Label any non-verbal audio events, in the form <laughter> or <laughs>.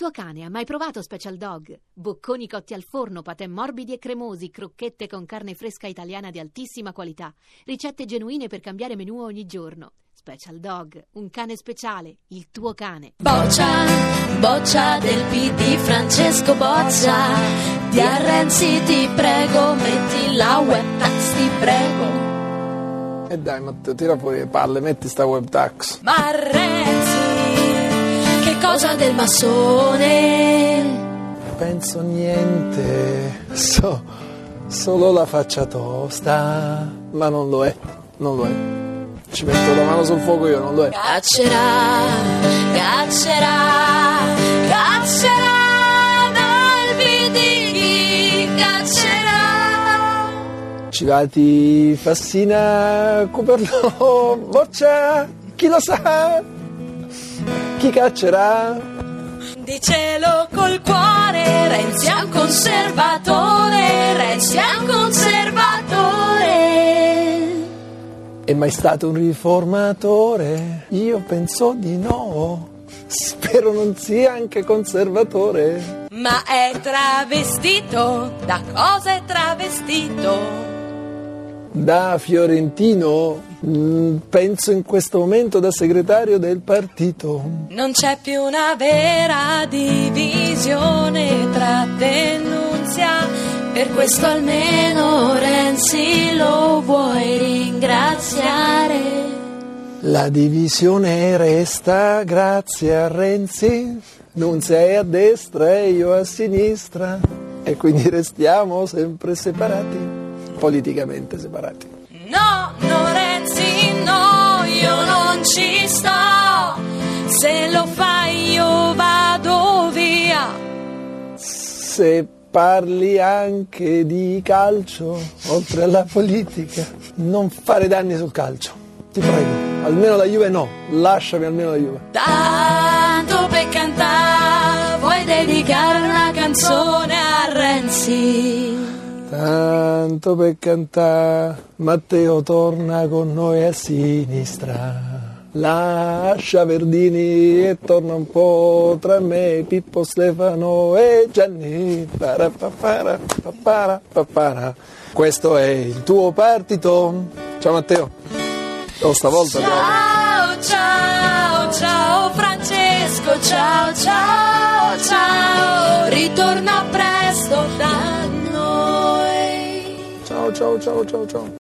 tuo cane ha mai provato Special Dog? Bocconi cotti al forno, patè morbidi e cremosi, crocchette con carne fresca italiana di altissima qualità, ricette genuine per cambiare menù ogni giorno. Special Dog, un cane speciale, il tuo cane. Boccia, boccia del PD Francesco Boccia. Di a Renzi ti prego, metti la web tax, ti prego. E dai Matteo, tira fuori le palle, metti sta web tax. Ma Renzi, che cosa del massone? Penso niente, so solo la faccia tosta, ma non lo è, non lo è. Ci metto la mano sul fuoco io, non lo è. Caccerà, caccerà, caccerà dal PD, caccerà. Civati, Fassina, Cuperlo, <laughs> Boccia, chi lo sa? Chi caccerà? Dicelo col cuore, Renzi è un conservatore, Renzi è un conservatore. È mai stato un riformatore? Io penso di no. Spero non sia anche conservatore. Ma è travestito, da cosa è travestito? Da fiorentino, mm, penso in questo momento da segretario del partito. Non c'è più una vera divisione tra denunzia, per questo almeno Renzi lo vuoi ringraziare. La divisione resta grazie a Renzi. Non sei a destra e io a sinistra. E quindi restiamo sempre separati. Politicamente separati. No, no Renzi, no, io non ci sto, se lo fai io vado via. Se parli anche di calcio, oltre alla politica, non fare danni sul calcio. Ti prego. Almeno la Juve no. Lasciami almeno la Juve. Tanto per cantare, vuoi dedicare una canzone a Renzi? Tanto per cantare, Matteo torna con noi a sinistra. Lascia Verdini e torna un po' tra me, Pippo Stefano e Gianni. Parapapara, papara, papara. Questo è il tuo partito. Ciao Matteo. Oh, stavolta Ciao, ciao, ciao Francesco, ciao, ciao, ciao, ritorna presto da noi. Ciao ciao ciao ciao ciao.